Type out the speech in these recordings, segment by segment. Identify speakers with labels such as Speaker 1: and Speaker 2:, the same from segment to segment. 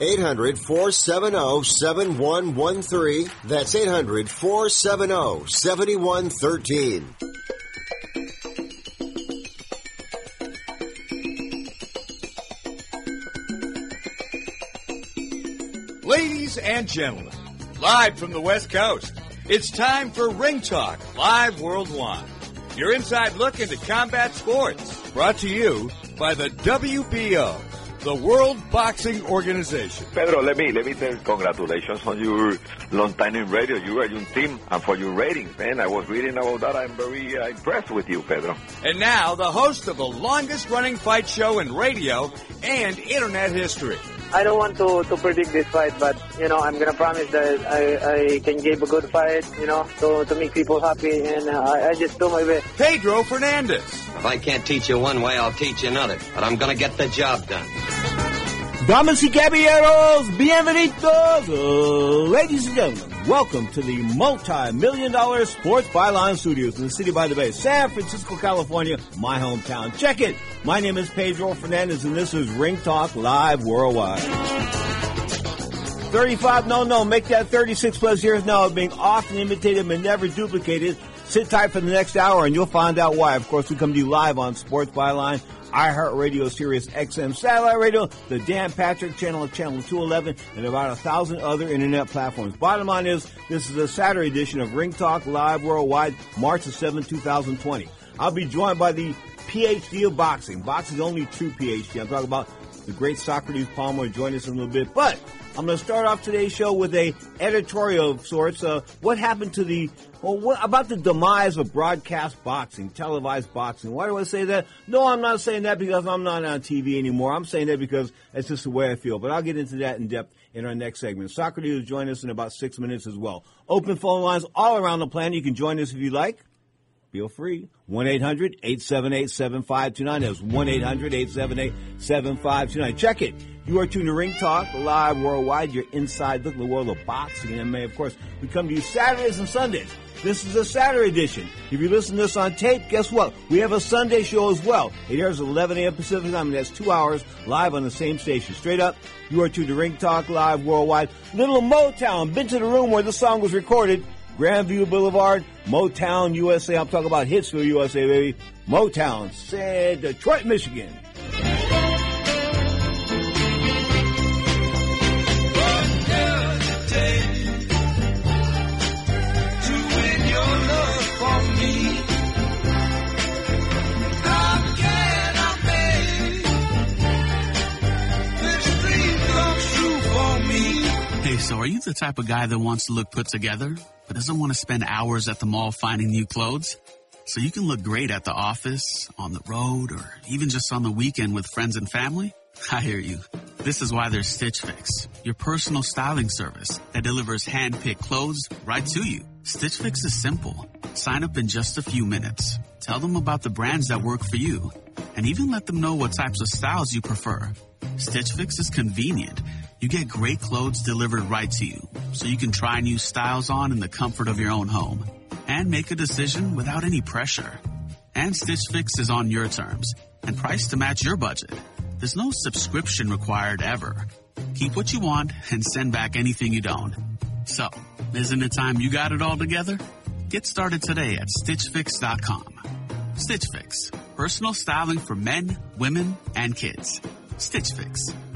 Speaker 1: 800 470 7113. That's 800 470 7113.
Speaker 2: Ladies and gentlemen, live from the West Coast, it's time for Ring Talk Live Worldwide. Your inside look into combat sports, brought to you by the WBO, the World Boxing Organization.
Speaker 3: Pedro, let me let me tell congratulations on your long time in radio. You are your team, and for your ratings, man. I was reading about that. I'm very uh, impressed with you, Pedro.
Speaker 2: And now, the host of the longest running fight show in radio and internet history.
Speaker 4: I don't want to, to predict this fight, but you know I'm gonna promise that I, I can give a good fight, you know, to, to make people happy, and uh, I, I just do my best.
Speaker 2: Pedro Fernandez.
Speaker 5: If I can't teach you one way, I'll teach you another. But I'm gonna get the job done.
Speaker 6: Damas y caballeros, bienvenidos, uh, ladies and gentlemen. Welcome to the multi-million dollar Sports Byline Studios in the city by the bay, San Francisco, California, my hometown. Check it. My name is Pedro Fernandez and this is Ring Talk Live Worldwide. 35, no, no, make that 36 plus years now of being often imitated but never duplicated. Sit tight for the next hour and you'll find out why. Of course, we come to you live on Sports Byline iHeartRadio, Sirius XM Satellite Radio, the Dan Patrick Channel, Channel 211, and about a thousand other internet platforms. Bottom line is, this is a Saturday edition of Ring Talk Live Worldwide, March the 7th, 2020. I'll be joined by the PhD of boxing. Boxing's only true PhD. I'm talking about the great Socrates Palmer. Join us in a little bit, but I'm going to start off today's show with a editorial of sorts. Uh, what happened to the well, what about the demise of broadcast boxing, televised boxing? Why do I say that? No, I'm not saying that because I'm not on TV anymore. I'm saying that because that's just the way I feel. But I'll get into that in depth in our next segment. Socrates will join us in about six minutes as well. Open phone lines all around the planet. You can join us if you like. Feel free. 1-800-878-7529. That's 1-800-878-7529. Check it. You are tuned to Ring Talk, live worldwide, You're inside look at the world of boxing and MMA. Of course, we come to you Saturdays and Sundays. This is a Saturday edition. If you listen to this on tape, guess what? We have a Sunday show as well. It airs at 11 a.m. Pacific time, and that's two hours live on the same station. Straight up, you are to Ring Talk Live Worldwide. Little Motown, been to the room where the song was recorded. Grandview Boulevard, Motown, USA. I'm talking about Hitsville, USA, baby. Motown, said Detroit, Michigan.
Speaker 7: So are you the type of guy that wants to look put together, but doesn't want to spend hours at the mall finding new clothes? So you can look great at the office, on the road, or even just on the weekend with friends and family? I hear you. This is why there's Stitch Fix, your personal styling service that delivers hand-picked clothes right to you. Stitch Fix is simple. Sign up in just a few minutes. Tell them about the brands that work for you, and even let them know what types of styles you prefer. Stitch Fix is convenient. You get great clothes delivered right to you, so you can try new styles on in the comfort of your own home and make a decision without any pressure. And Stitch Fix is on your terms and priced to match your budget. There's no subscription required ever. Keep what you want and send back anything you don't. So, isn't it time you got it all together? Get started today at StitchFix.com. Stitch Fix, personal styling for men, women, and kids. Stitch Fix,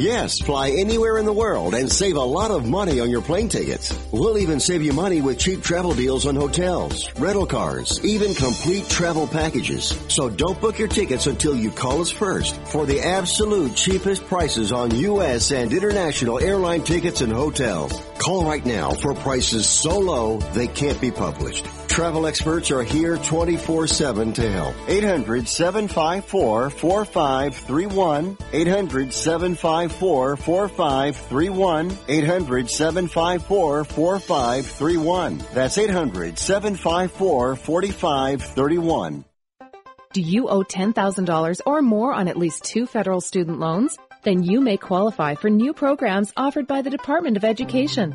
Speaker 1: Yes, fly anywhere in the world and save a lot of money on your plane tickets. We'll even save you money with cheap travel deals on hotels, rental cars, even complete travel packages. So don't book your tickets until you call us first for the absolute cheapest prices on U.S. and international airline tickets and hotels. Call right now for prices so low they can't be published. Travel experts are here 24-7 to help. 800-754-4531. 800-754-4531. 800-754-4531. That's 800-754-4531.
Speaker 8: Do you owe $10,000 or more on at least two federal student loans? Then you may qualify for new programs offered by the Department of Education.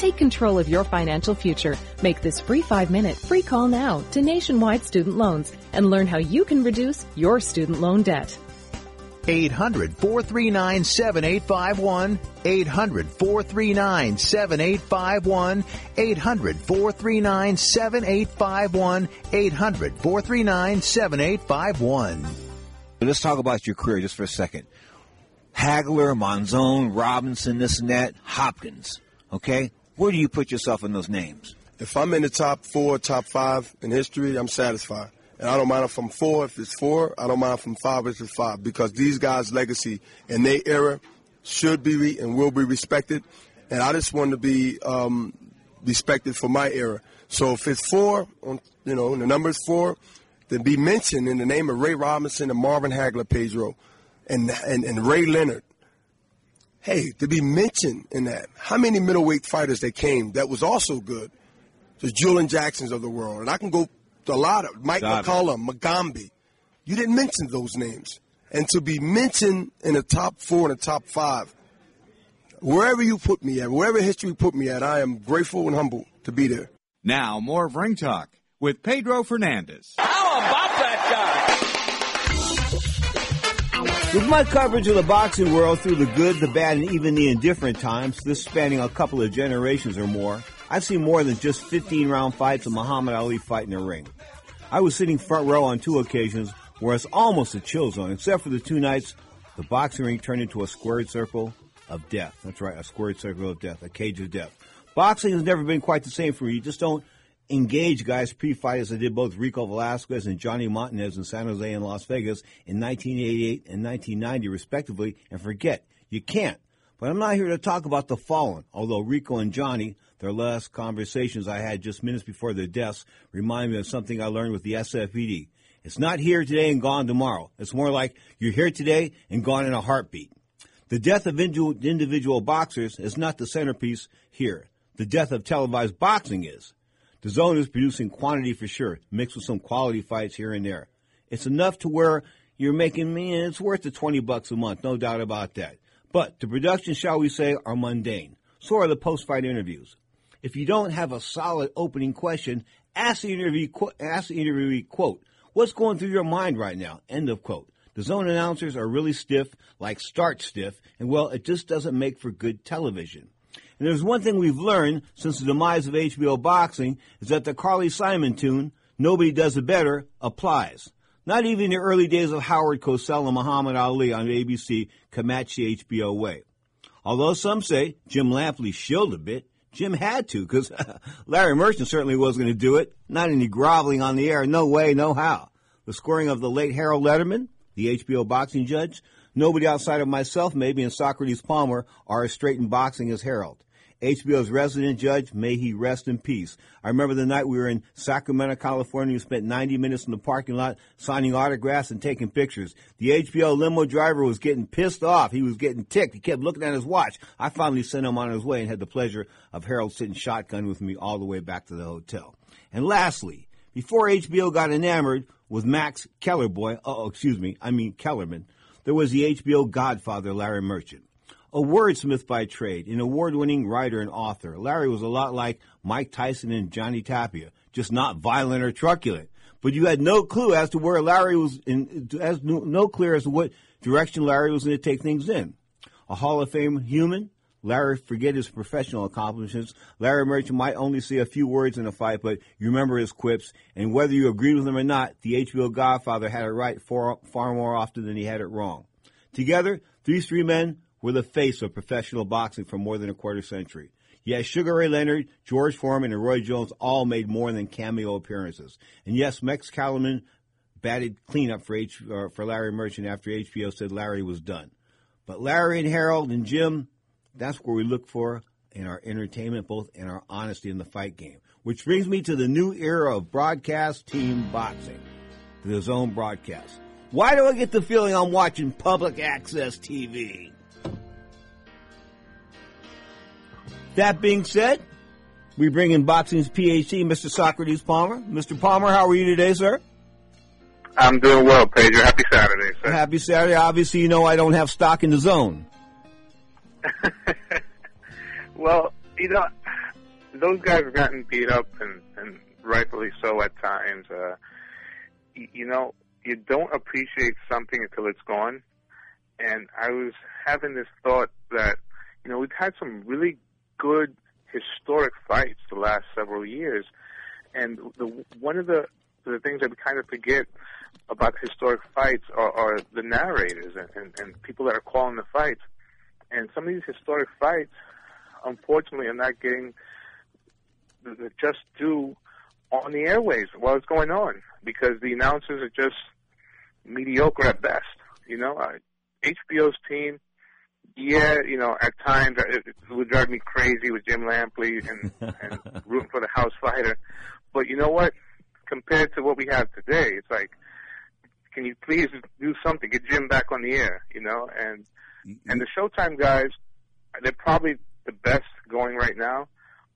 Speaker 8: Take control of your financial future. Make this free five minute free call now to Nationwide Student Loans and learn how you can reduce your student loan debt.
Speaker 9: 800 439 7851. 800 439 7851. 800 439 7851. 800 439 7851.
Speaker 6: Let's talk about your career just for a second. Hagler, Monzon, Robinson, this and that, Hopkins. Okay? Where do you put yourself in those names?
Speaker 10: If I'm in the top four, top five in history, I'm satisfied. And I don't mind if I'm four, if it's four. I don't mind if I'm five, if it's five. Because these guys' legacy and their era should be and will be respected. And I just want to be um, respected for my era. So if it's four, on, you know, the number is four, then be mentioned in the name of Ray Robinson and Marvin Hagler, Pedro, and, and, and Ray Leonard. Hey, to be mentioned in that. How many middleweight fighters that came that was also good? The Julian Jacksons of the world. And I can go to a lot of Mike Got McCullough, Mugabi. You didn't mention those names. And to be mentioned in the top four and the top five, wherever you put me at, wherever history put me at, I am grateful and humble to be there.
Speaker 2: Now, more of Ring Talk with Pedro Fernandez.
Speaker 11: How about
Speaker 6: With my coverage of the boxing world through the good, the bad, and even the indifferent times, this spanning a couple of generations or more, I've seen more than just 15 round fights of Muhammad Ali fight in the ring. I was sitting front row on two occasions where it's almost a chill zone, except for the two nights the boxing ring turned into a squared circle of death. That's right, a squared circle of death, a cage of death. Boxing has never been quite the same for me. You just don't engage guys pre-fight as I did both Rico Velasquez and Johnny Montanez in San Jose and Las Vegas in 1988 and 1990 respectively and forget. You can't. But I'm not here to talk about the fallen, although Rico and Johnny their last conversations I had just minutes before their deaths remind me of something I learned with the SFPD. It's not here today and gone tomorrow. It's more like you're here today and gone in a heartbeat. The death of individual boxers is not the centerpiece here. The death of televised boxing is. DAZN is producing quantity for sure, mixed with some quality fights here and there. It's enough to where you're making me, and it's worth the 20 bucks a month, no doubt about that. But the productions, shall we say, are mundane. So are the post-fight interviews. If you don't have a solid opening question, ask the interview, ask the interviewee, quote, what's going through your mind right now? End of quote. DAZN announcers are really stiff, like start stiff, and well, it just doesn't make for good television. And there's one thing we've learned since the demise of HBO boxing is that the Carly Simon tune, Nobody Does It Better, applies. Not even the early days of Howard Cosell and Muhammad Ali on ABC can match the HBO way. Although some say Jim Lampley shilled a bit, Jim had to because Larry Merchant certainly wasn't going to do it. Not any groveling on the air. No way, no how. The scoring of the late Harold Lederman, the HBO boxing judge, nobody outside of myself, maybe, and Socrates Palmer are as straight in boxing as Harold. HBO's resident judge, may he rest in peace. I remember the night we were in Sacramento, California. We spent 90 minutes in the parking lot signing autographs and taking pictures. The HBO limo driver was getting pissed off. He was getting ticked. He kept looking at his watch. I finally sent him on his way and had the pleasure of Harold sitting shotgun with me all the way back to the hotel. And lastly, before HBO got enamored with Max Kellerboy, oh, excuse me, I mean Kellerman, there was the HBO godfather, Larry Merchant. A wordsmith by trade, an award winning writer and author, Larry was a lot like Mike Tyson and Johnny Tapia, just not violent or truculent. But you had no clue as to where Larry was in, as no, clear as to what direction Larry was going to take things in. A Hall of Fame human, Larry forget his professional accomplishments. Larry Merchant might only say a few words in a fight, but you remember his quips. And whether you agreed with him or not, the HBO Godfather had it right far, far more often than he had it wrong. Together, these three men were the face of professional boxing for more than a quarter century. Yes, Sugar Ray Leonard, George Foreman, and Roy Jones all made more than cameo appearances. And yes, Max Kellerman batted cleanup for H, uh, for Larry Merchant after HBO said Larry was done. But Larry and Harold and Jim, that's where we look for in our entertainment, both in our honesty in the fight game. Which brings me to the new era of broadcast team boxing, DAZN broadcast. Why do I get the feeling I'm watching public access TV? That being said, we bring in boxing's PhD, Mr. Socrates Palmer. Mr. Palmer, how are you today, sir?
Speaker 12: I'm doing well, Pedro. Happy Saturday, sir.
Speaker 6: Happy Saturday. Obviously, you know I don't have stock in DAZN.
Speaker 12: well, you know, those guys have gotten beat up, and, and rightfully so at times. Uh, you, you know, you don't appreciate something until it's gone. And I was having this thought that, you know, we've had some really good historic fights the last several years. And the, one of the, the things that we kind of forget about historic fights are, are the narrators and, and, and people that are calling the fights. And some of these historic fights, unfortunately, are not getting the, the just due on the airways while it's going on because the announcers are just mediocre at best. You know, uh, HBO's team, yeah, you know, at times uh, it, it would drive me crazy with Jim Lampley and, and rooting for the house fighter. But you know what? Compared to what we have today, it's like, can you please do something? Get Jim back on the air, you know? And mm-hmm. and the Showtime guys, they're probably the best going right now,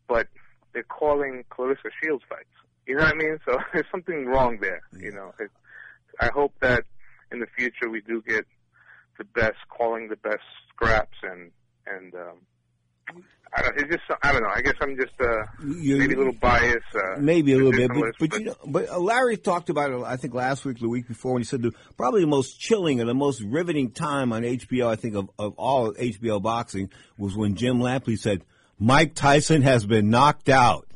Speaker 12: but they're calling Claressa Shields fights. You know what I mean? So there's something wrong there. You know, it, I hope that in the future we do get the best calling the best scraps and and um, I don't. It's just I don't know. I guess I'm just uh,
Speaker 6: You-
Speaker 12: maybe a little biased. Uh,
Speaker 6: Maybe a little bit, but, but you know, but uh, Larry talked about it. I think last week, the week before, when he said the probably the most chilling and the most riveting time on HBO. I think of of all HBO boxing was when Jim Lampley said Mike Tyson has been knocked out.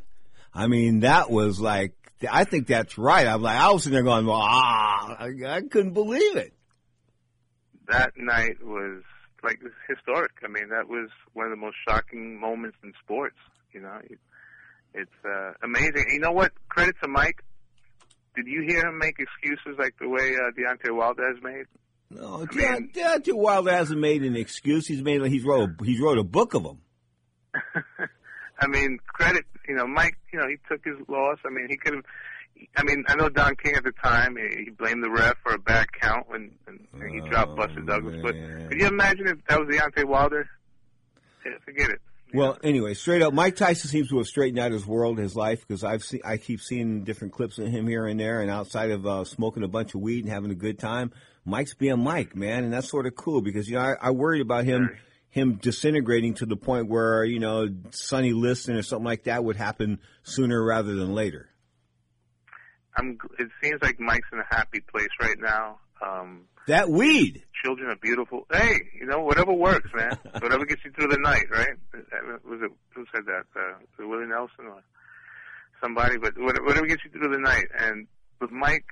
Speaker 6: I mean, that was like I think that's right. I'm like I was sitting there going, ah, I, I couldn't believe it.
Speaker 12: That night was like historic. I mean, that was one of the most shocking moments in sports. You know, it, it's uh, amazing. You know what? Credit to Mike. Did you hear him make excuses like the way uh, Deontay Wilder made?
Speaker 6: No, De- Deontay Wilder hasn't made an excuse. He's made he's wrote a, he's wrote a book of them.
Speaker 12: I mean, credit. You know, Mike. You know, he took his loss. I mean, he could have. I mean, I know Don King at the time. He, blamed the ref for a bad count when, when, he dropped Buster Douglas. But could you imagine if that was Deontay Wilder? Forget it.
Speaker 6: Well, anyway, straight up, Mike Tyson seems to have straightened out his world, his life, because I've seen, I keep seeing different clips of him here and there, and outside of uh, smoking a bunch of weed and having a good time, Mike's being Mike, man, and that's sort of cool because you know I, I worried about him him disintegrating to the point where you know Sonny Liston or something like that would happen sooner rather than later.
Speaker 12: I'm. It seems like Mike's in a happy place right now. Um,
Speaker 6: That weed.
Speaker 12: children are beautiful. Hey, you know, whatever works, man. whatever gets you through the night, right? Uh, Was it who said that? Uh, was it Willie Nelson or somebody? But whatever gets you through the night. And with Mike,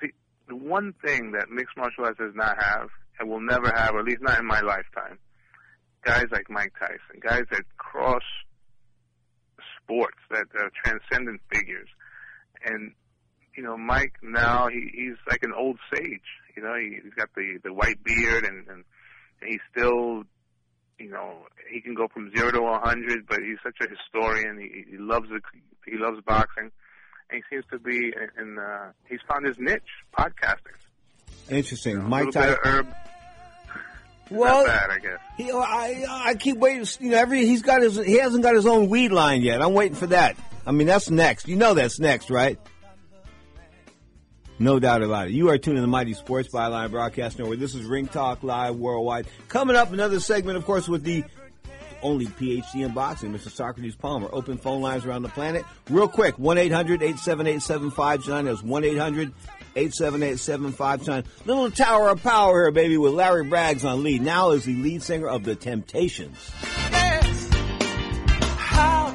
Speaker 12: see, the one thing that mixed martial arts does not have, and will never have, or at least not in my lifetime, guys like Mike Tyson, guys that cross sports, that are transcendent figures, and you know, Mike now he, he's like an old sage. You know, he, he's got the the white beard, and, and he's still you know, he can go from zero to a hundred, but he's such a historian. He, he loves the, he loves boxing, and he seems to be in. in uh, he's found his niche, podcasting.
Speaker 6: Interesting,
Speaker 12: You know,
Speaker 6: Mike
Speaker 12: a little bit of
Speaker 6: Tyson.
Speaker 12: herb.
Speaker 6: Well,
Speaker 12: Not bad, I guess.
Speaker 6: He, I, I keep waiting. You know, every he's got his. He hasn't got his own weed line yet. I'm waiting for that. I mean, that's next. You know, that's next, right? No doubt about it. You are tuning to the Mighty Sports Byline Broadcast Network. This is Ring Talk Live Worldwide. Coming up, another segment, of course, with the only PhD in boxing, Mr. Socrates Palmer. Open phone lines around the planet. Real quick, 1-800-878-7529. That's 1-800-878-7529. Little Tower of Power here, baby, with Larry Braggs on lead. Now is the lead singer of The Temptations.
Speaker 13: How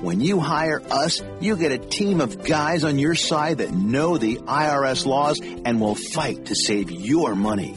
Speaker 9: When you hire us, you get a team of guys on your side that know the IRS laws and will fight to save your money.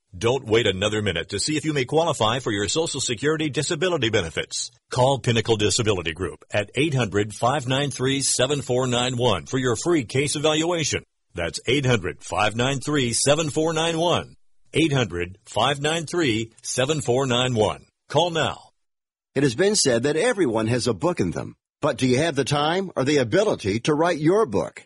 Speaker 14: Don't wait another minute to see if you may qualify for your Social Security disability benefits. Call Pinnacle Disability Group at 800-593-7491 for your free case evaluation. That's 800-593-7491. 800-593-7491. Call now.
Speaker 1: It has been said that everyone has a book in them. But do you have the time or the ability to write your book?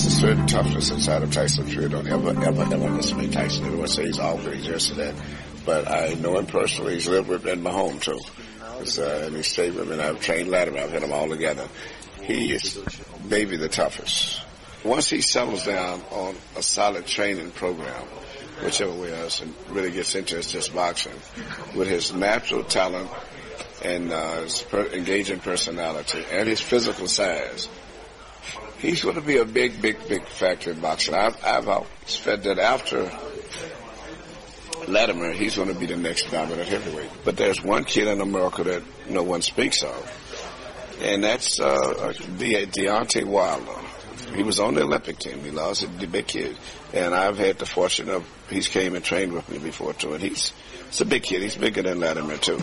Speaker 15: There's a certain toughness inside of Tyson Fury. Don't ever, ever, ever underestimate Tyson. Everyone says he's all great, just that. But I know him personally. He's lived with me in my home too. Uh, and he stayed with me. And I've trained Latimer. I've had them all together. He is maybe the toughest. Once he settles down on a solid training program, whichever way else, and really gets into his just boxing, with his natural talent and uh, his per- engaging personality and his physical size, he's going to be a big, big, big factor in boxing. I've, I've said that after Latimer, he's going to be the next dominant heavyweight. But there's one kid in America that no one speaks of, and that's uh, De- Deontay Wilder. he was on the Olympic team. He lost the big kid, and I've had the fortune of he's came and trained with me before too. And he's it's a big kid. He's bigger than Latimer too,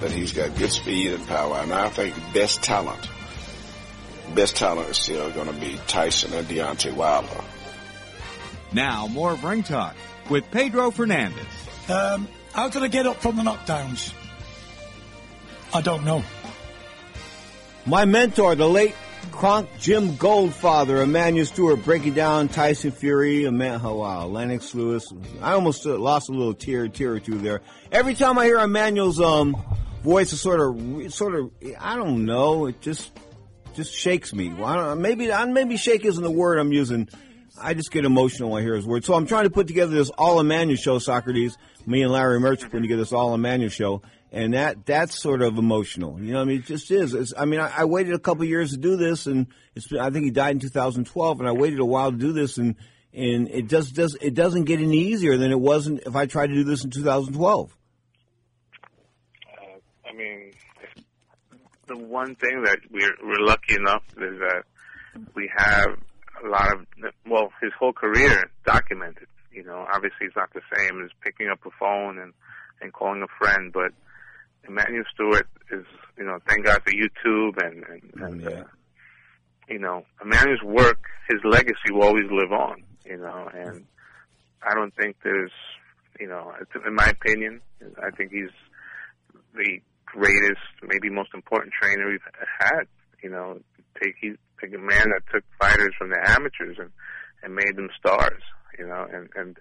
Speaker 15: but he's got good speed and power. And I think best talent, best talent is still going to be Tyson and Deontay Wilder.
Speaker 2: Now more of Ring Talk with Pedro Fernandez.
Speaker 16: Um, how did I get up from the knockdowns? I don't know.
Speaker 6: My mentor, the late Kronk Gym Goldfather, Emanuel Steward, breaking down Tyson Fury, Eman- oh wow, Lennox Lewis. I almost uh, lost a little tear, tear or two there. Every time I hear Emmanuel's um voice, it sort of, sort of, I don't know, it just, just shakes me. Well, maybe, uh, maybe shake isn't the word I'm using. I just get emotional when I hear his words. So I'm trying to put together this all Emmanuel show, Socrates. Me and Larry Merch putting together this all Emmanuel show, and that that's sort of emotional. You know, what I mean, it just is. It's, I mean, I, I waited a couple years to do this, and it's. I think he died in 2012, and I waited a while to do this, and and it just does it doesn't get any easier than it wasn't if I tried to do this in 2012.
Speaker 12: I mean, the one thing that we're we're lucky enough is that we have a lot of well, his whole career documented. You know, obviously it's not the same as picking up a phone and and calling a friend, but Emmanuel Steward is you know, thank God for YouTube and and, and uh, you know, Emmanuel's work, his legacy will always live on. You know, and I don't think there's you know, in my opinion, I think he's the greatest, maybe most important trainer we've had. You know, take he take a man that took fighters from the amateurs and and made them stars. You know, and and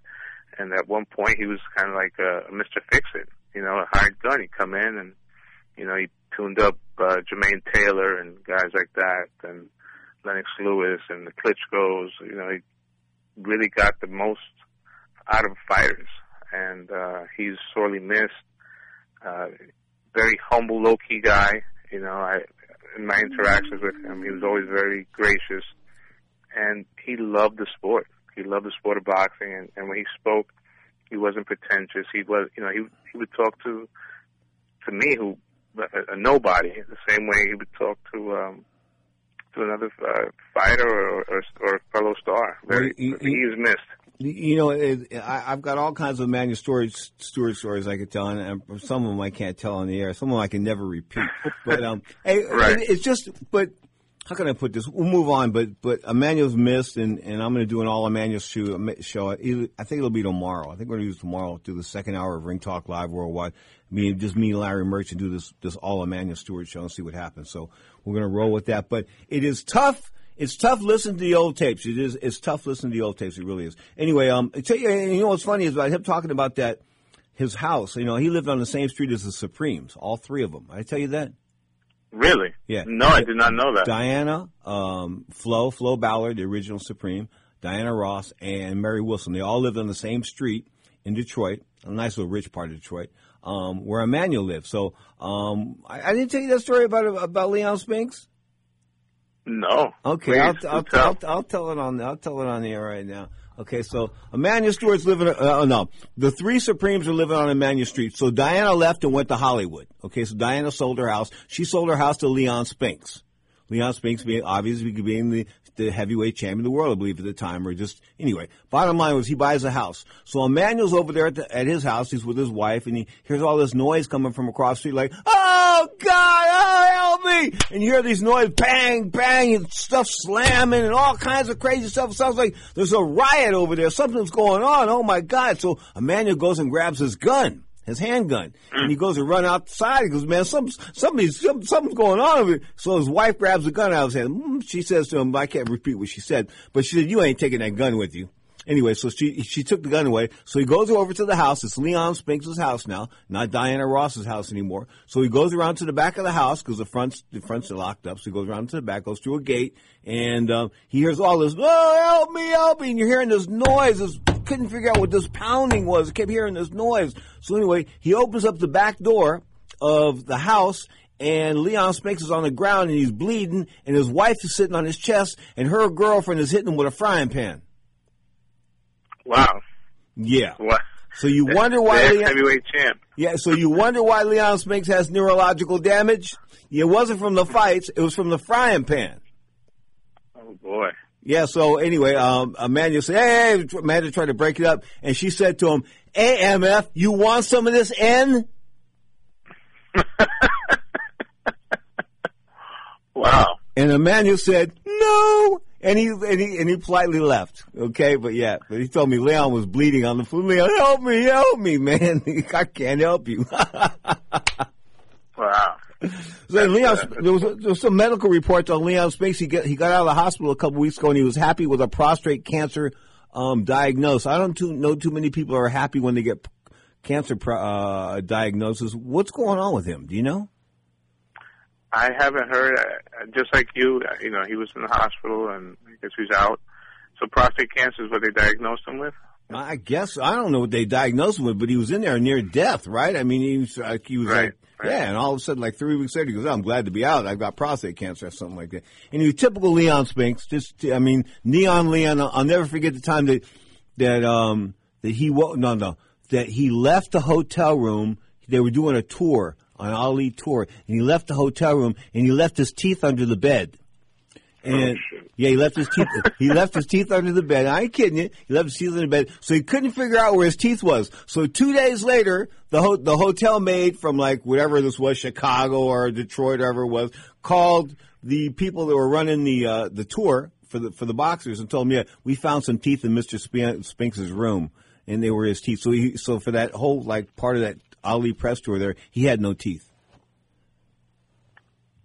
Speaker 12: and at one point he was kind of like a, a Mr. Fix It. You know, a hired gun. He'd come in and you know he tuned up uh, Jermaine Taylor and guys like that, and Lennox Lewis and the Klitschko's. You know, he really got the most out of fighters, and uh, he's sorely missed. Uh, very humble, low key guy. You know, I in my interactions with him, he was always very gracious, and he loved the sport. He loved the sport of boxing, and, and when he spoke, he wasn't pretentious. He was, you know, he he would talk to to me, who a, a nobody, the same way he would talk to um, to another uh, fighter or, or or fellow star. Very,
Speaker 6: Well, he-
Speaker 12: he is missed.
Speaker 6: You know, it, I, I've got all kinds of Emmanuel stories, Steward stories I could tell, and and some of them I can't tell on the air. Some of them I can never repeat. But um, hey,
Speaker 12: Right.
Speaker 6: it- it's just. But how can I put this? We'll move on. But but Emmanuel's missed, and, and I'm going to do an all Emmanuel show. show. I think it'll be tomorrow. I think we're going to do tomorrow. Do the second hour of Ring Talk Live Worldwide. Me, just me, and Larry Merch, and do this this all Emmanuel Steward show and see what happens. So we're going to roll with that. But it is tough. It's tough listening to the old tapes. It is. It's tough listening to the old tapes. It really is. Anyway, um, I tell you, you know what's funny is about him talking about that his house. You know, he lived on the same street as the Supremes, all three of them. I tell you that.
Speaker 12: Really?
Speaker 6: Yeah.
Speaker 12: No, I did not know that.
Speaker 6: Diana, um, Flo, Flo Ballard, the original Supreme, Diana Ross, and Mary Wilson. They all lived on the same street in Detroit, a nice little rich part of Detroit, um, where Emmanuel lived. So um, I, I didn't tell you that story about about Leon Spinks.
Speaker 12: No.
Speaker 6: Okay, I'll, I'll,
Speaker 12: tell.
Speaker 6: I'll, I'll tell it on I'll tell it on the air right now. Okay, so Emmanuel Steward's living. Uh, oh no, the three Supremes are living on Emmanuel Street. So Diana left and went to Hollywood. Okay, so Diana sold her house. She sold her house to Leon Spinks. Leon Spinks being obviously being the the heavyweight champion of the world, I believe at the time, or just anyway. Bottom line was he buys a house. So Emmanuel's over there at, the, at his house. He's with his wife, and he hears all this noise coming from across the street, like, "Oh God, oh help me!" And you hear these noise, bang, bang, and stuff slamming, and all kinds of crazy stuff. It sounds like there's a riot over there. Something's going on. Oh my God! So Emmanuel goes and grabs his gun his handgun, and he goes to run outside. He goes, "Man, some somebody's some, something's going on over here." So his wife grabs the gun out of his hand. Mm, She says to him, "I can't repeat what she said, but she said you ain't taking that gun with you." Anyway, so she she took the gun away. So he goes over to the house. It's Leon Spinks' house now, not Diana Ross's house anymore. So he goes around to the back of the house because the fronts the fronts are locked up. So he goes around to the back, goes through a gate, and um, he hears all this, "Oh, help me, help me!" And you're hearing this noise. This couldn't figure out what this pounding was. I Kept hearing this noise. So anyway, he opens up the back door of the house. And Leon Spinks is on the ground and he's bleeding, and his wife is sitting on his chest, and her girlfriend is hitting him with a frying pan.
Speaker 12: Wow.
Speaker 6: Yeah.
Speaker 12: What?
Speaker 6: So you wonder why
Speaker 12: The
Speaker 6: Leon,
Speaker 12: heavyweight champ.
Speaker 6: yeah, so you wonder why Leon Spinks has neurological damage? It wasn't from the fights, it was from the frying pan.
Speaker 12: Oh boy.
Speaker 6: Yeah. So anyway, um, Amanda said, "Hey, hey," Amanda tried to break it up, and she said to him, "AMF, you want some of this N?"
Speaker 12: Wow.
Speaker 6: And Emmanuel said, "No," and he and he and he politely left. Okay, but yeah, but he told me Leon was bleeding on the floor. Leon, help me, help me, man! I can't help you.
Speaker 12: Wow.
Speaker 6: So Leon, there was, there was some medical reports on Leon Spinks. He got he got out of the hospital a couple weeks ago, and he was happy with a prostate cancer um, diagnosis. I don't too, know too many people are happy when they get cancer pro- uh, diagnosis. What's going on with him? Do you know?
Speaker 12: I haven't heard. Uh, just like you, uh, you know, he was in the hospital, and I guess he's out. So prostate cancer is what they diagnosed him with.
Speaker 6: I guess I don't know what they diagnosed him with, but he was in there near death, right? I mean, he was like he was
Speaker 12: Right,
Speaker 6: like, yeah, and all of a sudden, like three weeks later, he goes, oh, "I'm glad to be out. I've got prostate cancer or something like that." And was typical Leon Spinks. Just, I mean, neon Leon. I'll never forget the time that that um that he no no that he left the hotel room. They were doing a tour, an Ali tour, and he left the hotel room and he left his teeth under the bed. And yeah, he left his teeth. he left his teeth under the bed. I ain't kidding you. He left his teeth under the bed, so he couldn't figure out where his teeth was. So two days later, the ho- the hotel maid from like whatever this was, Chicago or Detroit, or whatever it was, called the people that were running the uh, the tour for the for the boxers and told them, yeah, we found some teeth in Mister Spin- Spinks's room, and they were his teeth. So he so for that whole like part of that Ali press tour there, he had no teeth.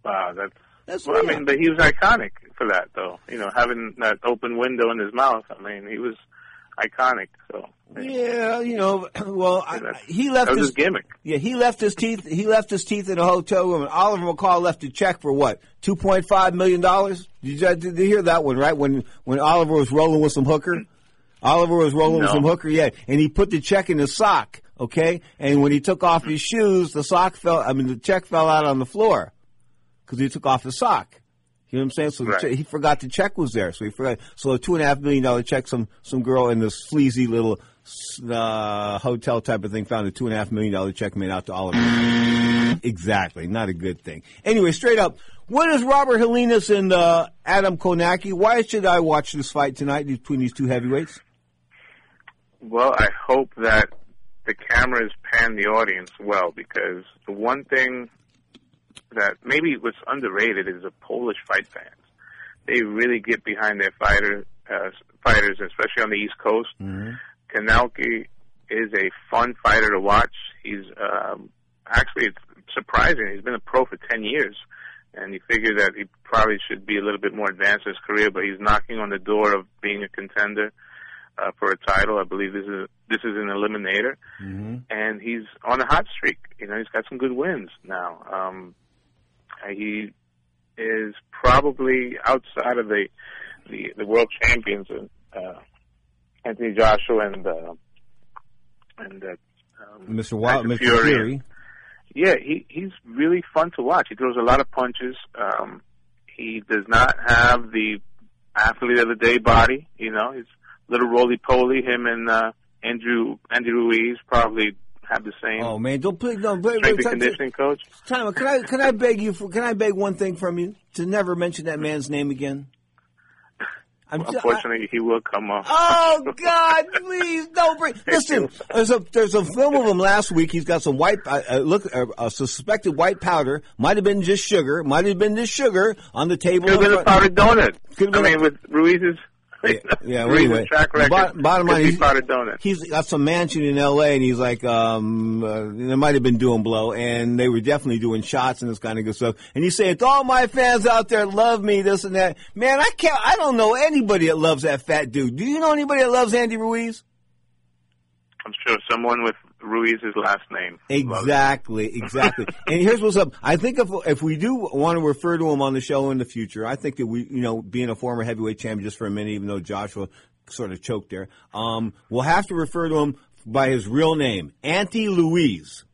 Speaker 12: Wow, that's.
Speaker 6: That's
Speaker 12: well, I mean, but he was iconic for that, though. You know, having that open window in his mouth. I mean, he was iconic. So
Speaker 6: Yeah, you know, well, I, I- he left
Speaker 12: that was
Speaker 6: his
Speaker 12: his gimmick.
Speaker 6: Yeah, he left his teeth. He left his teeth in a hotel room, and Oliver McCall left a check for what two point five million dollars. Did you, did you hear that one? Right when when Oliver was rolling with some hooker, Oliver was rolling with some hooker. Yeah, and he put the check in his sock. Okay, and when he took off his shoes, the sock fell. I mean, the check fell out on the floor because he took off his sock. You know what I'm saying? So the
Speaker 12: Right.
Speaker 6: he forgot the check was there. So he forgot. So a two and a half million dollar check. Some some girl in this sleazy little uh, hotel type of thing found a two and a half million dollar check made out to Oliver. exactly, not a good thing. Anyway, straight up, what is Robert Helenius and uh, Adam Kownacki? Why should I watch this fight tonight between these two heavyweights?
Speaker 12: Well, I hope that the cameras pan the audience well because the one thing that maybe what's underrated is the Polish fight fans. They really get behind their fighter uh, fighters, especially on the East Coast. Kownacki is a fun fighter to watch. He's um, actually it's surprising. He's been a pro for ten years, and you figure that he probably should be a little bit more advanced in his career. But he's knocking on the door of being a contender uh, for a title. I believe this is this is an eliminator, and he's on a hot streak. You know, he's got some good wins now. Um, he is probably outside of the the, the world champions, and uh, Anthony Joshua and uh, and uh, um,
Speaker 6: Mr. Wild, Mr.
Speaker 12: Fury.
Speaker 6: Fury.
Speaker 12: Yeah, he he's really fun to watch. He throws a lot of punches. Um, he does not have the athlete of the day body. You know, he's a little roly poly. Him and uh, Andrew Andy Ruiz probably have the same
Speaker 6: Oh man, don't please don't. Wait, wait, time-
Speaker 12: conditioning coach.
Speaker 6: time. Can I can I beg you for? Can I beg one thing from you to never mention that man's name again? I'm I-
Speaker 12: Unfortunately, he will come off.
Speaker 6: Oh God! Please don't bring. Listen, there's a there's a film of him last week. He's got some white uh, uh, look uh, a suspected white powder. Might have been just sugar. Might have been just sugar on the table.
Speaker 12: Could have been a powdered donut.
Speaker 6: Could've
Speaker 12: I
Speaker 6: been a-
Speaker 12: with Ruiz's.
Speaker 6: Yeah, well,
Speaker 12: Ruiz's
Speaker 6: anyway,
Speaker 12: track record.
Speaker 6: bottom, bottom line, he's, he's got some mansion in L.A. and he's like, um, uh, they might have been doing blow, and they were definitely doing shots and this kind of good stuff. And he's saying, to all my fans out there, love me, this and that. Man, I can't, I don't know anybody that loves that fat dude. Do you know anybody that loves Andy Ruiz?
Speaker 12: I'm sure someone with Ruiz's last name.
Speaker 6: Exactly, exactly. and here's what's up. I think if if we do want to refer to him on the show in the future, I think that we, you know, being a former heavyweight champion just for a minute, even though Joshua sort of choked there, um, we'll have to refer to him by his real name, Auntie Louise.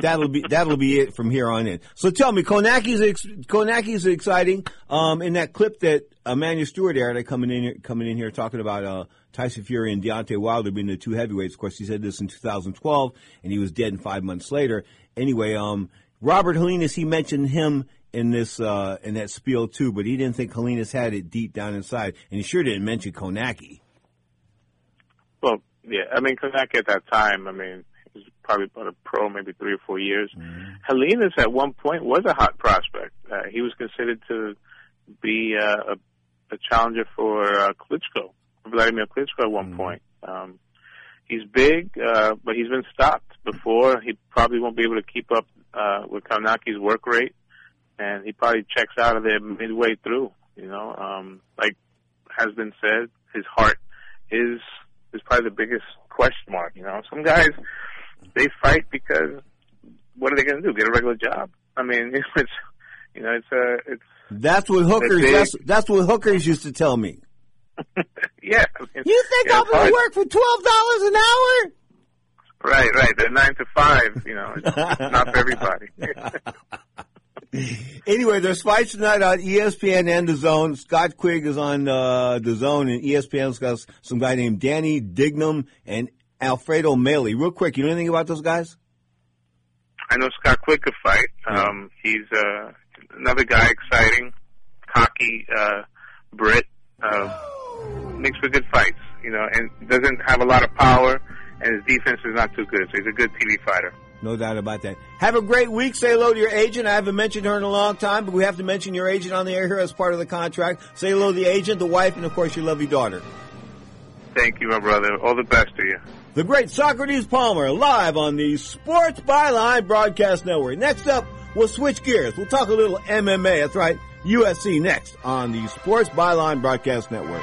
Speaker 6: That'll be that'll be it from here on in. So tell me, Kownacki's ex- Kownacki's exciting. Um, in that clip that Emmanuel Steward aired, coming in here, coming in here talking about uh, Tyson Fury and Deontay Wilder being the two heavyweights. Of course, he said this in 2012, and he was dead in five months later. Anyway, um, Robert Helenius, he mentioned him in this uh, in that spiel too, but he didn't think Helenius had it deep down inside, and he sure didn't mention Kownacki.
Speaker 12: Well, yeah, I mean, Kownacki at that time, I mean, probably about a pro maybe three or four years.
Speaker 6: Mm-hmm.
Speaker 12: Helenius at one point was a hot prospect. Uh, he was considered to be uh, a, a challenger for uh, Klitschko, Vladimir Klitschko at one
Speaker 6: Mm-hmm.
Speaker 12: point. Um, he's big, uh, but he's been stopped before. He probably won't be able to keep up uh, with Kownacki's work rate, and he probably checks out of there midway through. You know, um, like has been said, his heart is is probably the biggest question mark. You know, some guys they fight because what are they going to do? Get a regular job? I mean, it's you know, it's a it's
Speaker 6: That's what hookers.
Speaker 12: big.
Speaker 6: That's, that's what hookers used to tell me.
Speaker 12: yeah. I mean,
Speaker 6: You think
Speaker 12: yeah,
Speaker 6: I'm
Speaker 12: it's
Speaker 6: going to work for twelve dollars an hour?
Speaker 12: Right, right. They're nine to five. You know, it's, it's not for everybody.
Speaker 6: Anyway, there's fights tonight on ESPN and DAZN. Scott Quigg is on uh, DAZN, and ESPN's got some guy named Danny Dignam and Alfredo Meli. Real quick, you know anything about those guys?
Speaker 12: I know Scott Quigg could fight. Um, he's uh, another guy, exciting, cocky, uh, Brit, uh, makes for good fights, you know, and doesn't have a lot of power, and his defense is not too good, so he's a good TV fighter.
Speaker 6: No doubt about that. Have a great week. Say hello to your agent. I haven't mentioned her in a long time, but we have to mention your agent on the air here as part of the contract. Say hello to the agent, the wife, and of course your lovely daughter.
Speaker 12: Thank you, my brother. All the best to you.
Speaker 6: The great Socrates Palmer live on the Sports Byline Broadcast Network. Next up, we'll switch gears. We'll talk a little MMA. That's right. UFC next on the Sports Byline Broadcast Network.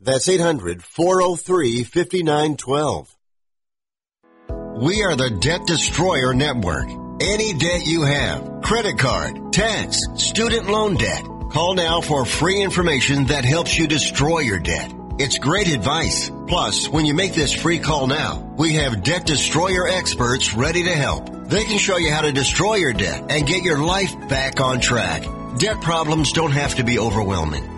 Speaker 1: That's 800-403-5912. We are the Debt Destroyer Network. Any debt you have, credit card, tax, student loan debt, call now for free information that helps you destroy your debt. It's great advice. Plus, when you make this free call now, we have debt destroyer experts ready to help. They can show you how to destroy your debt and get your life back on track. Debt problems don't have to be overwhelming.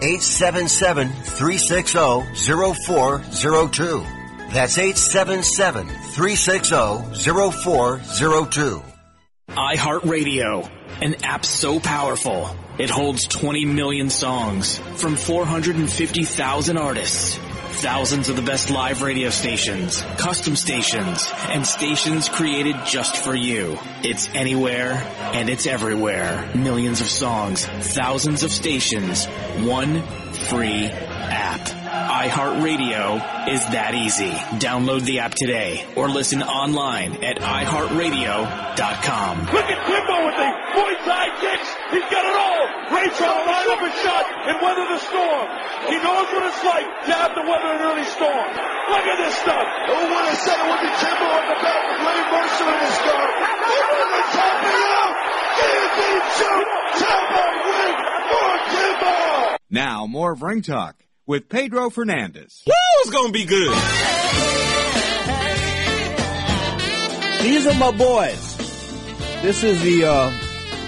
Speaker 1: 877-360-0402. That's 877-360-0402.
Speaker 17: iHeartRadio, An app so powerful, it holds 20 million songs from 450,000 artists. Thousands of the best live radio stations, custom stations, and stations created just for you. It's anywhere and it's everywhere. Millions of songs, thousands of stations, one free app. iHeartRadio is that easy. Download the app today or listen online at iHeartRadio.com.
Speaker 18: Look at Kimbo with the Muay Thai kicks. He's got it all. Ray trying to line up a shot and weather the storm. He knows what it's like to have to weather an early storm. Look at this stuff. Who would have said it would be Kimbo on the back with Larry Mercer in his car? Over the top of you. Guillotine choke. Tap on win for Kimbo.
Speaker 2: Now, more of Ring Talk with Pedro Fernandez.
Speaker 19: Woo, it's gonna be good.
Speaker 6: These are my boys. This is the uh,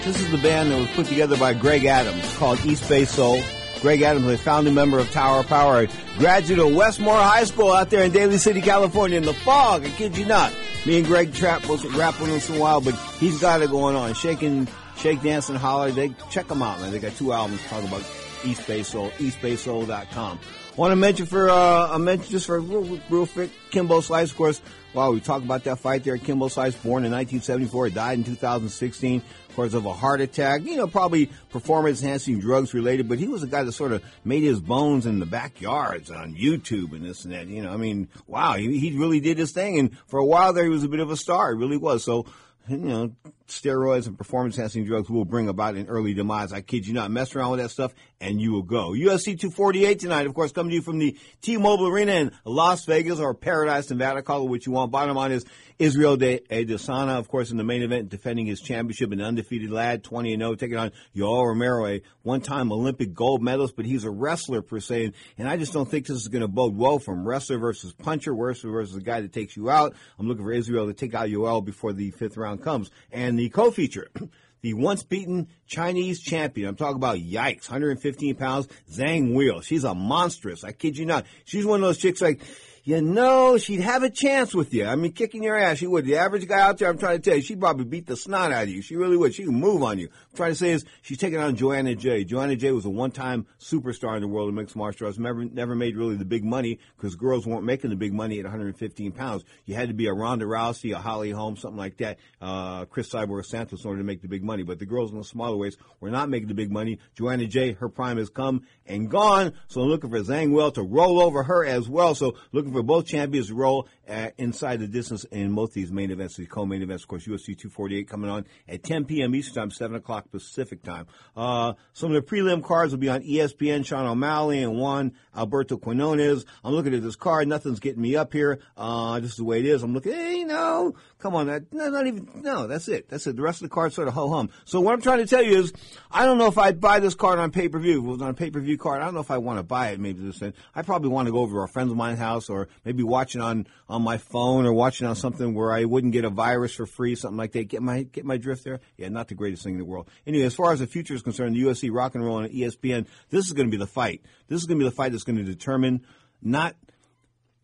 Speaker 6: this is the band that was put together by Greg Adams called East Bay Soul. Greg Adams, a founding member of Tower of Power, a graduate of Westmoor High School out there in Daly City, California, in the fog. I kid you not. Me and Greg Trap was rapping once in a while, but he's got it going on. Shaking, shake, dance, and holler. They check them out, man. They got two albums talking about East Bay Soul. EastBaySoul.com. Want to mention for uh, a mention just for real, real quick, Kimbo Slice, of course. Wow, we talked about that fight there. Kimbo Slice, born in 1974, died in 2016, of course, of a heart attack. You know, probably performance enhancing drugs related, but he was a guy that sort of made his bones in the backyards on YouTube and this and that. You know, I mean, wow, he, he really did his thing, and for a while there, he was a bit of a star. He really was. So, you know, steroids and performance enhancing drugs will bring about an early demise. I kid you not. Mess around with that stuff and you will go. UFC 248 tonight, of course, coming to you from the T-Mobile Arena in Las Vegas or Paradise, Nevada. Call it what you want. Bottom line is Israel De Adesanya, of course, in the main event, defending his championship, an undefeated lad, 20 and 0, taking on Yoel Romero, a one-time Olympic gold medalist, but he's a wrestler per se, and I just don't think this is going to bode well from wrestler versus puncher, wrestler versus a guy that takes you out. I'm looking for Israel to take out Yoel before the fifth round comes. And the co-feature, the once beaten Chinese champion. I'm talking about yikes, 115 pounds, Zhang Weili. She's a monstrous. I kid you not. She's one of those chicks like, you know, she'd have a chance with you. I mean, kicking your ass, she would. The average guy out there, I'm trying to tell you, she'd probably beat the snot out of you. She really would. She can move on you. I'm trying to say is, she's taking on Joanna Jay. Joanna Jay was a one-time superstar in the world of mixed martial arts. Never, never made really the big money because girls weren't making the big money at 115 pounds. You had to be a Ronda Rousey, a Holly Holm, something like that, uh, Chris Cyborg Santos in order to make the big money. But the girls in the smaller weights were not making the big money. Joanna Jay, her prime has come and gone. So I'm looking for Zhang Weili to roll over her as well. So looking for both champions to roll inside the distance in both these main events, these co-main events. Of course, UFC 248 coming on at 10 p.m. Eastern Time, 7 o'clock Pacific Time. Uh, some of the prelim cards will be on ESPN. Sean O'Malley and Juan Alberto Quinones. I'm looking at this card. Nothing's getting me up here. Uh, this is the way it is. I'm looking, hey, no, come on. That, no, not even, no, that's it. That's it. The rest of the cards sort of ho-hum. So what I'm trying to tell you is, I don't know if I'd buy this card on pay-per-view. If it was on a pay-per-view card, I don't know if I want to buy it maybe this end. I probably want to go over to a friend of mine's house or maybe watch it on, on my phone or watching on something where I wouldn't get a virus for free, something like that. Get my, get my drift there? Yeah, not the greatest thing in the world. Anyway, as far as the future is concerned, the UFC rock and roll on E ESPN, this is going to be the fight. This is going to be the fight that's going to determine not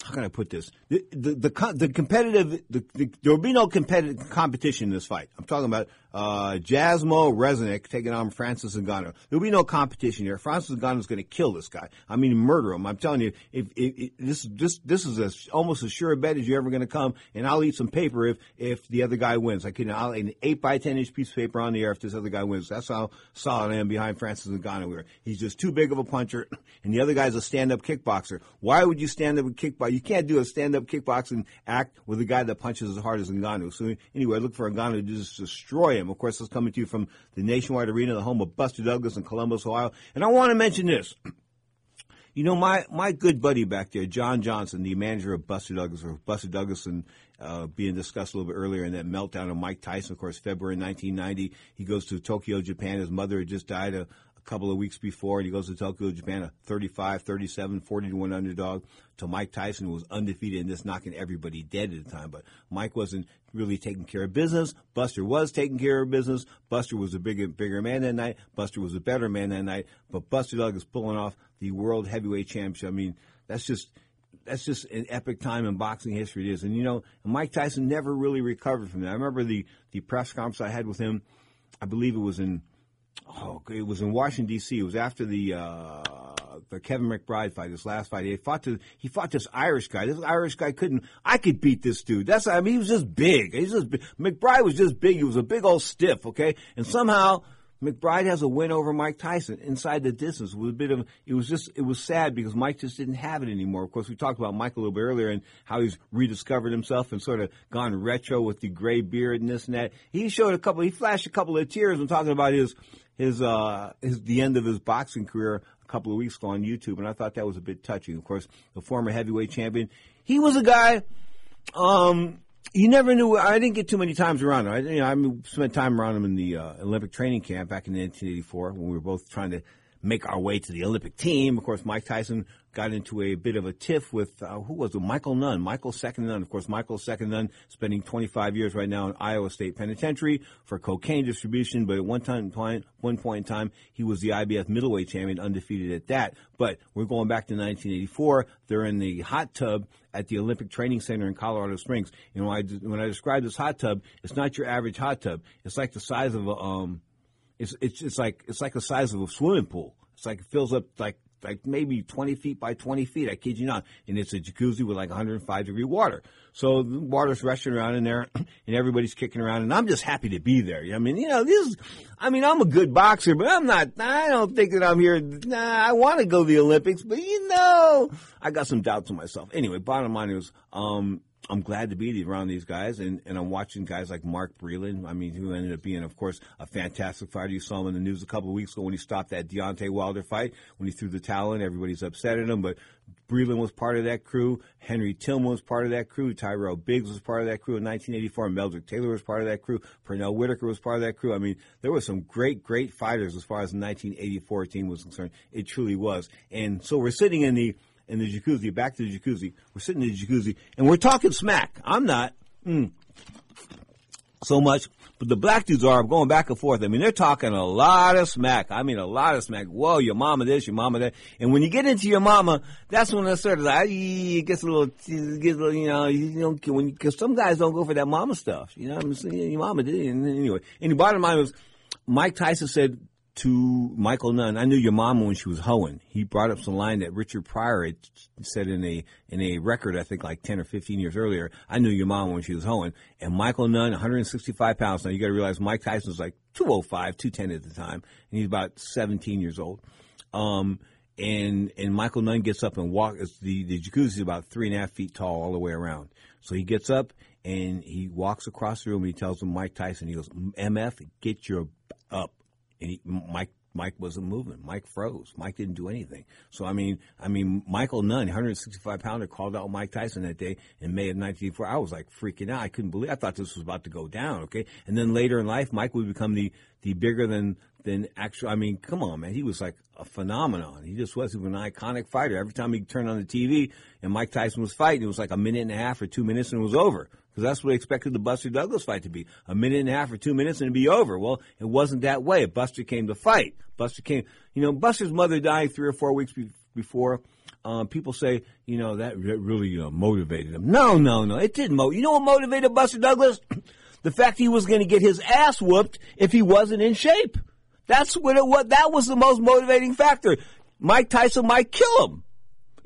Speaker 6: how can I put this? The the the, the competitive the, the, there will be no competitive competition in this fight. I'm talking about uh, Jairzinho Rozenstruik taking on Francis Ngannou. There will be no competition here. Francis Ngannou is going to kill this guy. I mean, murder him. I'm telling you, if, if, if this this this is a, almost as sure a bet as you're ever going to come, and I'll eat some paper if if the other guy wins. I can I'll eat an eight by ten inch piece of paper on the air if this other guy wins. That's how solid I am behind Francis Ngannou. Here, he's just too big of a puncher, and the other guy's a stand up kickboxer. Why would you stand up and kickbox? You can't do a stand up kickboxing act with a guy that punches as hard as Ngannou. So anyway, look for Ngannou to just destroy him. Of course, it's coming to you from the Nationwide Arena, the home of Buster Douglas in Columbus, Ohio. And I want to mention this. You know, my, my good buddy back there, John Johnson, the manager of Buster Douglas, or Buster Douglas and uh, being discussed a little bit earlier in that meltdown of Mike Tyson, of course, February 1990. He goes to Tokyo, Japan. His mother had just died couple of weeks before, and he goes to Tokyo, Japan, a 35, 37, 40 to 1 underdog to Mike Tyson, who was undefeated and just knocking everybody dead at the time. But Mike wasn't really taking care of business. Buster was taking care of business. Buster was a bigger, bigger man that night. Buster was a better man that night. But Buster Douglas pulling off the World Heavyweight Championship. I mean, that's just that's just an epic time in boxing history. It is, and you know, Mike Tyson never really recovered from that. I remember the the press conference I had with him I believe it was in oh, it was in Washington D.C. It was after the uh, the Kevin McBride fight, his last fight. He fought to he fought this Irish guy. This Irish guy couldn't. I could beat this dude. That's I mean he was just big. He's just. McBride was just big. He was a big old stiff. Okay, and somehow. McBride has a win over Mike Tyson inside the distance. It was a bit of it was just it was sad because Mike just didn't have it anymore. Of course, we talked about Mike a little bit earlier and how he's rediscovered himself and sort of gone retro with the gray beard and this and that. He showed a couple. He flashed a couple of tears when talking about his his uh his the end of his boxing career a couple of weeks ago on YouTube, and I thought that was a bit touching. Of course, the former heavyweight champion, he was a guy. Um, you never knew. I didn't get too many times around him. I, you know, I spent time around him in the uh, Olympic training camp back in 1984 when we were both trying to make our way to the Olympic team. Of course, Mike Tyson got into a bit of a tiff with uh, who was it? Michael Nunn. Michael Second Nunn. Of course, Michael Second Nunn spending 25 years right now in Iowa State Penitentiary for cocaine distribution. But at one time, one point in time, he was the IBF middleweight champion, undefeated at that. But we're going back to 1984. They're in the hot tub at the Olympic Training Center in Colorado Springs. You know, I, when I describe this hot tub, it's not your average hot tub. It's like the size of a um, it's it's it's like it's like the size of a swimming pool. It's like it fills up like like maybe 20 feet by 20 feet. I kid you not. And it's a jacuzzi with like 105 degree water. So the water's rushing around in there and everybody's kicking around and I'm just happy to be there. I mean, you know, this is, I mean, I'm a good boxer, but I'm not, I don't think that I'm here. Nah, I want to go to the Olympics, but you know, I got some doubts in myself. Anyway, bottom line is, um, I'm glad to be around these guys, and, and I'm watching guys like Mark Breland. I mean, who ended up being, of course, a fantastic fighter. You saw him in the news a couple of weeks ago when he stopped that Deontay Wilder fight, when he threw the towel in. Everybody's upset at him, but Breland was part of that crew. Henry Tillman was part of that crew. Tyrell Biggs was part of that crew in 1984. Meldrick Taylor was part of that crew. Pernell Whitaker was part of that crew. I mean, there were some great, great fighters as far as the 1984 team was concerned. It truly was. And so we're sitting in the in the jacuzzi, back to the jacuzzi. We're sitting in the jacuzzi, and we're talking smack. I'm not. Mm, so much. But the black dudes are going back and forth. I mean, they're talking a lot of smack. I mean, a lot of smack. Whoa, your mama this, your mama that. And when you get into your mama, that's when it starts like, it gets a little, it gets a little, you know, you know, when, cause some guys don't go for that mama stuff. You know, what I'm saying, your mama did. And anyway, and the bottom line was, Mike Tyson said, to Michael Nunn. I knew your mama when she was hoeing. He brought up some line that Richard Pryor had said in a in a record, I think like ten or fifteen years earlier. I knew your mama when she was hoeing. And Michael Nunn, 165 pounds. Now you got to realize Mike Tyson was like 205, 210 at the time, and he's about 17 years old. Um, and and Michael Nunn gets up and walks. The the jacuzzi is about three and a half feet tall all the way around. So he gets up and he walks across the room. and He tells him Mike Tyson. He goes, "MF, get your up." And he, Mike Mike wasn't moving. Mike froze. Mike didn't do anything. So I mean, I mean, Michael Nunn, 165 pounder, called out Mike Tyson that day in May of 1984. I was like freaking out. I couldn't believe. I thought this was about to go down. Okay, and then later in life, Mike would become the the bigger than than actual. I mean, come on, man. He was like a phenomenon. He just was. He was an iconic fighter. Every time he turned on the TV and Mike Tyson was fighting, it was like a minute and a half or two minutes and it was over because that's what they expected the Buster Douglas fight to be a minute and a half or two minutes and it'd be over. Well, it wasn't that way. Buster came to fight. Buster came, you know, Buster's mother died three or four weeks be- before. Um, people say, you know, that really uh, motivated him. No, no, no, it didn't. Mo- you know what motivated Buster Douglas? the fact he was going to get his ass whooped if he wasn't in shape. That's what it was. That was the most motivating factor. Mike Tyson might kill him.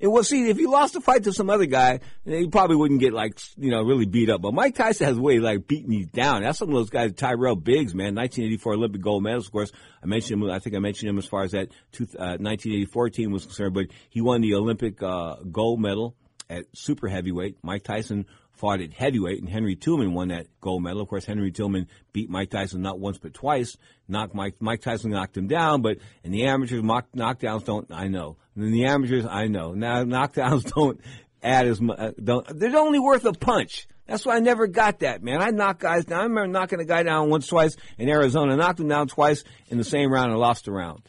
Speaker 6: It was see if he lost the fight to some other guy, he probably wouldn't get like you know really beat up. But Mike Tyson has a way of, like beating you down. That's some of those guys. Tyrell Biggs, man, 1984 Olympic gold medalist. Of course, I mentioned him. I think I mentioned him as far as that two, uh, 1984 team was concerned. But he won the Olympic uh, gold medal at super heavyweight. Mike Tyson fought at heavyweight, and Henry Tillman won that gold medal. Of course, Henry Tillman beat Mike Tyson not once but twice. Knocked Mike Mike Tyson knocked him down, but in the amateurs, mock, knockdowns don't. I know. In the amateurs, I know. Now knockdowns don't add as much. Uh, don't. They're only worth a punch. That's why I never got that, man. I knock guys down. I remember knocking a guy down once, twice in Arizona. Knocked him down twice in the same round and lost a round.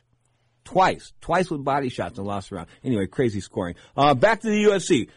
Speaker 6: Twice. Twice with body shots and lost a round. Anyway, crazy scoring. Uh, back to the UFC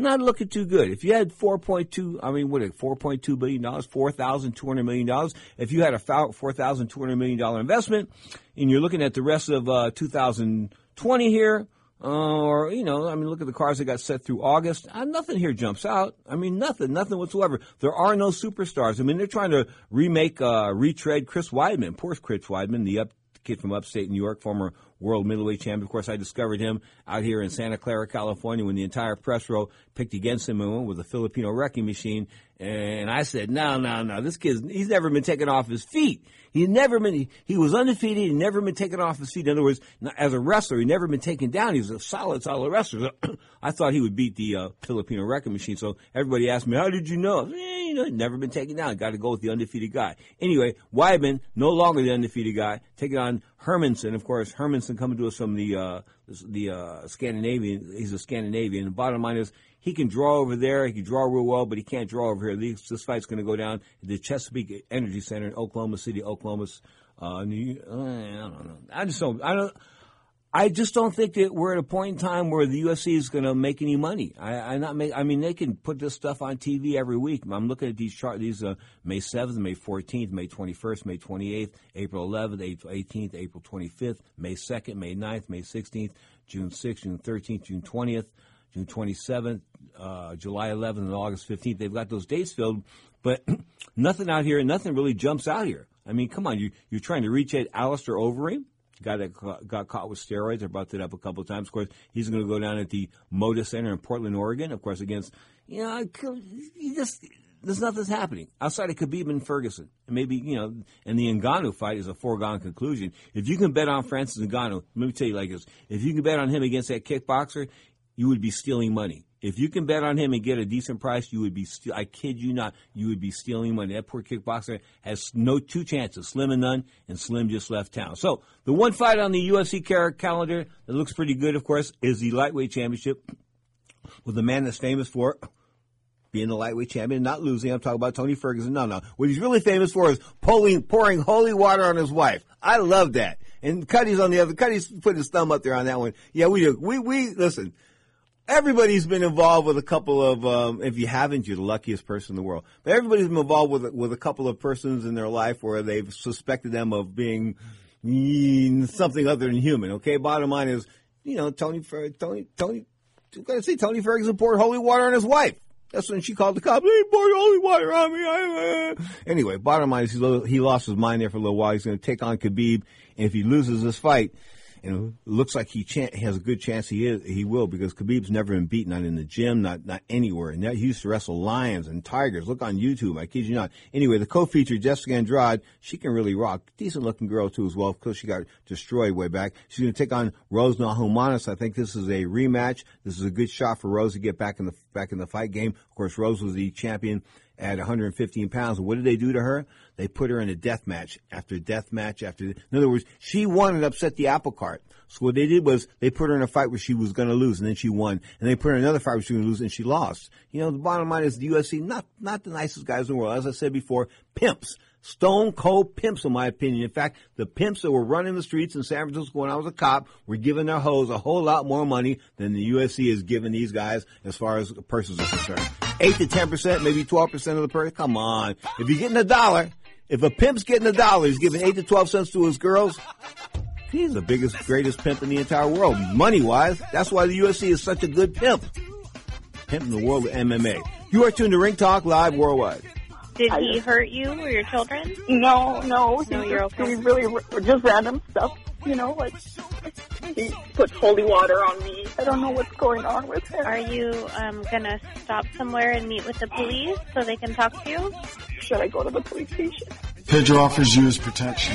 Speaker 6: not looking too good. If you had 4.2, I mean, what, 4.2 billion dollars, 4,200 million dollars. If you had a 4,200 million dollar investment, and you're looking at the rest of uh, 2020 here, uh, or you know, I mean, look at the cars that got set through August. Uh, nothing here jumps out. I mean, nothing, nothing whatsoever. There are no superstars. I mean, they're trying to remake, uh, retread Chris Weidman. Poor Chris Weidman, the up, kid from upstate New York, former world middleweight champion. Of course, I discovered him out here in Santa Clara, California, when the entire press row picked against him and went with a Filipino wrecking machine. And I said, no, no, no, this kid, he's never been taken off his feet. He never been, he, was undefeated. He never been taken off his feet. In other words, as a wrestler, he never been taken down. He was a solid, solid wrestler. I thought he would beat the uh, Filipino wrecking machine. So everybody asked me, how did you know? Eh, you know, never been taken down. Got to go with the undefeated guy. Anyway, Weidman, no longer the undefeated guy, taking on Hermansson. Of course, Hermansson coming to us from the, uh, the, uh, Scandinavian. He's a Scandinavian. The bottom line is, he can draw over there. He can draw real well, but he can't draw over here. This, this fight's going to go down at the Chesapeake Energy Center in Oklahoma City, Oklahoma. Uh, New, uh, I don't know. I just don't. I don't. I just don't think that we're at a point in time where the UFC is going to make any money. I, I not make. I mean, they can put this stuff on TV every week. I'm looking at these chart. These uh, May 7th, May 14th, May 21st, May 28th, April 11th, April 18th, April 25th, May 2nd, May 9th, May 16th, June 6th, June 13th, June 20th. June 27th, uh, July 11th, and August 15th. They've got those dates filled, but nothing out here, nothing really jumps out here. I mean, come on, you, you're trying to reach at Alistair Overeem, guy that got caught with steroids. I brought that up a couple of times. Of course, he's going to go down at the Moda Center in Portland, Oregon. Of course, against, you know, just, there's nothing's happening outside of Khabib and Ferguson. And maybe, you know, and the Ngannou fight is a foregone conclusion. If you can bet on Francis Ngannou, let me tell you like this. If you can bet on him against that kickboxer, you would be stealing money. If you can bet on him and get a decent price, you would be. St- I kid you not, you would be stealing money. That poor kickboxer has no two chances, Slim and none, and Slim just left town. So the one fight on the UFC calendar that looks pretty good, of course, is the lightweight championship with the man that's famous for being the lightweight champion, and not losing. I'm talking about Tony Ferguson. No, no. What he's really famous for is pouring, pouring holy water on his wife. I love that. And Cuddy's on the other. Cuddy's put his thumb up there on that one. Yeah, we do. We we listen everybody's been involved with a couple of. Um, if you haven't, you're the luckiest person in the world. But everybody's been involved with with a couple of persons in their life where they've suspected them of being something other than human. Okay, bottom line is, you know, Tony Tony Tony. I'm gonna say Tony Ferguson poured holy water on his wife. That's when she called the cops. He poured holy water on me. I, Uh. Anyway, bottom line is he lost his mind there for a little while. He's going to take on Khabib, and if he loses this fight, and it looks like he, has a good chance he is he will because Khabib's never been beaten, not in the gym, not not anywhere. And that he used to wrestle lions and tigers. Look on YouTube, I kid you not. Anyway, the co-feature Jessica Andrade, she can really rock. Decent looking girl too as well. Because she got destroyed way back. She's going to take on Rose Namajunas. I think this is a rematch. This is a good shot for Rose to get back in the back in the fight game. Of course, Rose was the champion at 115 pounds. What did they do to her? They put her in a death match after death match after. In other words, she won and upset the apple cart. So what they did was they put her in a fight where she was going to lose, and then she won. And they put her in another fight where she was going to lose, and she lost. You know, the bottom line is the UFC not not the nicest guys in the world. As I said before, pimps. Stone cold pimps, in my opinion. In fact, the pimps that were running the streets in San Francisco when I was a cop were giving their hoes a whole lot more money than the UFC is giving these guys as far as purses are concerned. Eight to ten percent, maybe twelve percent of the purse. Come on, if you're getting a dollar, if a pimp's getting a dollar, he's giving eight to twelve cents to his girls. He's the biggest, greatest pimp in the entire world, money wise. That's why the UFC is such a good pimp. Pimp in the world of MMA. You are tuned to Ring Talk Live Worldwide.
Speaker 19: Did he hurt you or your children?
Speaker 20: No, no.
Speaker 19: No, you're okay.
Speaker 20: He really just random stuff, you know, like he puts holy water on me. I don't know what's going on with him.
Speaker 19: Are you um, gonna stop somewhere and meet with the police so they can talk to you?
Speaker 20: Should I go to the police station?
Speaker 21: Pedro offers you his protection.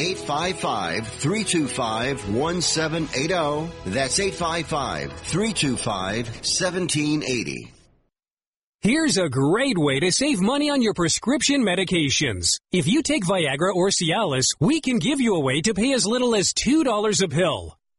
Speaker 1: 855 325 1780. That's 855 325 1780.
Speaker 22: Here's a great way to save money on your prescription medications. If you take Viagra or Cialis, we can give you a way to pay as little as $2 a pill.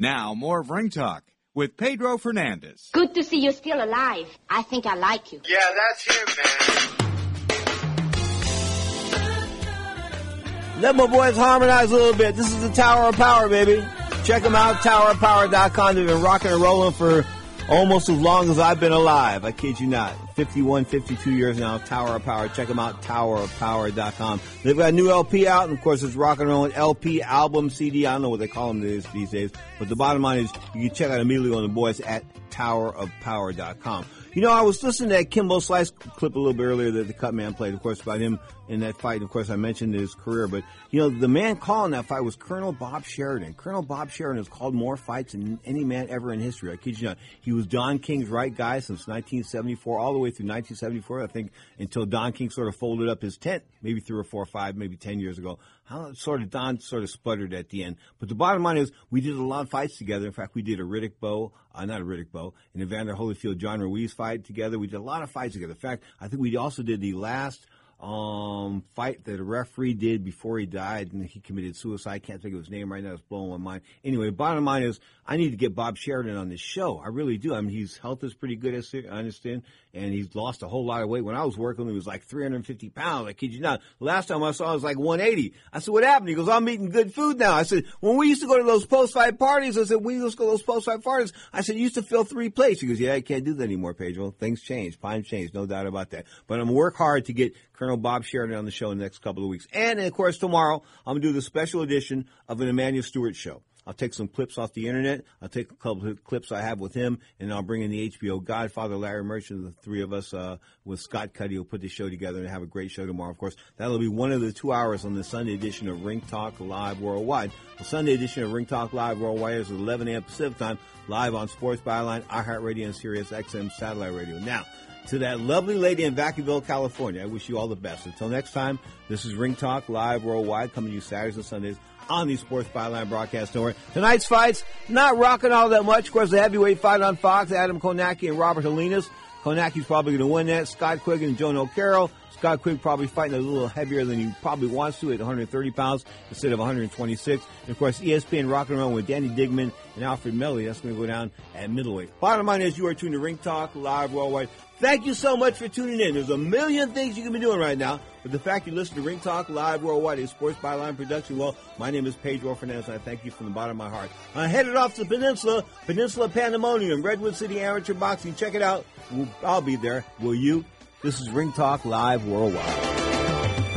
Speaker 2: Now, more of Ring Talk with Pedro Fernandez.
Speaker 23: Good to see you're still alive. I think I like you.
Speaker 24: Yeah, that's him, man.
Speaker 6: Let my boys harmonize a little bit. This is the Tower of Power, baby. Check them out, towerofpower.com. They've been rocking and rolling for almost as long as I've been alive. I kid you not. 51, 52 years now. Tower of Power. Check them out, towerofpower.com. They've got a new LP out, and of course, it's rocking and rolling LP, album, CD. I don't know what they call them these, these days, but the bottom line is you can check out immediately on the boys at towerofpower.com. You know, I was listening to that Kimbo Slice clip a little bit earlier that the Cut Man played, of course, about him in that fight. And of course, I mentioned his career, but you know, the man calling that fight was Colonel Bob Sheridan. Colonel Bob Sheridan has called more fights than any man ever in history. I kid you not. He was Don King's right guy since 1974, all the way through 1974, I think, until Don King sort of folded up his tent, maybe three or four or five, maybe ten years ago. How sort of Don sort of sputtered at the end. But the bottom line is, we did a lot of fights together. In fact, we did a Riddick Bowe, uh, not a Riddick Bowe, an Evander Holyfield, John Ruiz fight together. We did a lot of fights together. In fact, I think we also did the last um, fight that a referee did before he died and he committed suicide. I can't think of his name right now. It's blowing my mind. Anyway, bottom line is I need to get Bob Sheridan on this show. I really do. I mean, his health is pretty good, I understand, and he's lost a whole lot of weight. When I was working, he was like 350 pounds. I kid you not. Last time I saw him, was like 180. I said, what happened? He goes, I'm eating good food now. I said, when we used to go to those post-fight parties, I said, we used to go to those post-fight parties. I said, you used to fill three plates. He goes, yeah, I can't do that anymore, Pedro. Things change. Times change. No doubt about that. But I'm to work hard to get Colonel Bob Sheridan on the show in the next couple of weeks. And, of course, tomorrow, I'm going to do the special edition of an Emmanuel Steward show. I'll take some clips off the internet. I'll take a couple of clips I have with him, and I'll bring in the HBO Godfather, Larry Merchant, the three of us uh, with Scott Cuddy will put the show together and have a great show tomorrow. Of course, that'll be one of the two hours on the Sunday edition of Ring Talk Live Worldwide. The Sunday edition of Ring Talk Live Worldwide is at 11 a.m. Pacific Time, live on Sports Byline, iHeartRadio, and Sirius XM Satellite Radio. Now, to that lovely lady in Vacaville, California, I wish you all the best. Until next time, this is Ring Talk Live Worldwide, coming to you Saturdays and Sundays on the Sports Byline Broadcast Network. Tonight's fights, not rocking all that much. Of course, the heavyweight fight on Fox, Adam Kownacki and Robert Helenius. Kownacki's probably going to win that. Scott Quigg and Jono Carroll. Scott Quigg probably fighting a little heavier than he probably wants to at 130 pounds instead of 126. And of course, ESPN rocking around with Danny Dignam and Alfred Meli. That's going to go down at middleweight. Bottom line is you are tuned to Ring Talk live worldwide. Thank you so much for tuning in. There's a million things you can be doing right now, but the fact you listen to Ring Talk live worldwide is Sports Byline Production. Well, my name is Pedro Fernandez, and I thank you from the bottom of my heart. I'm headed off to the Peninsula, Peninsula Pandemonium, Redwood City Amateur Boxing. Check it out. I'll be there. Will you? This is Ring Talk Live Worldwide.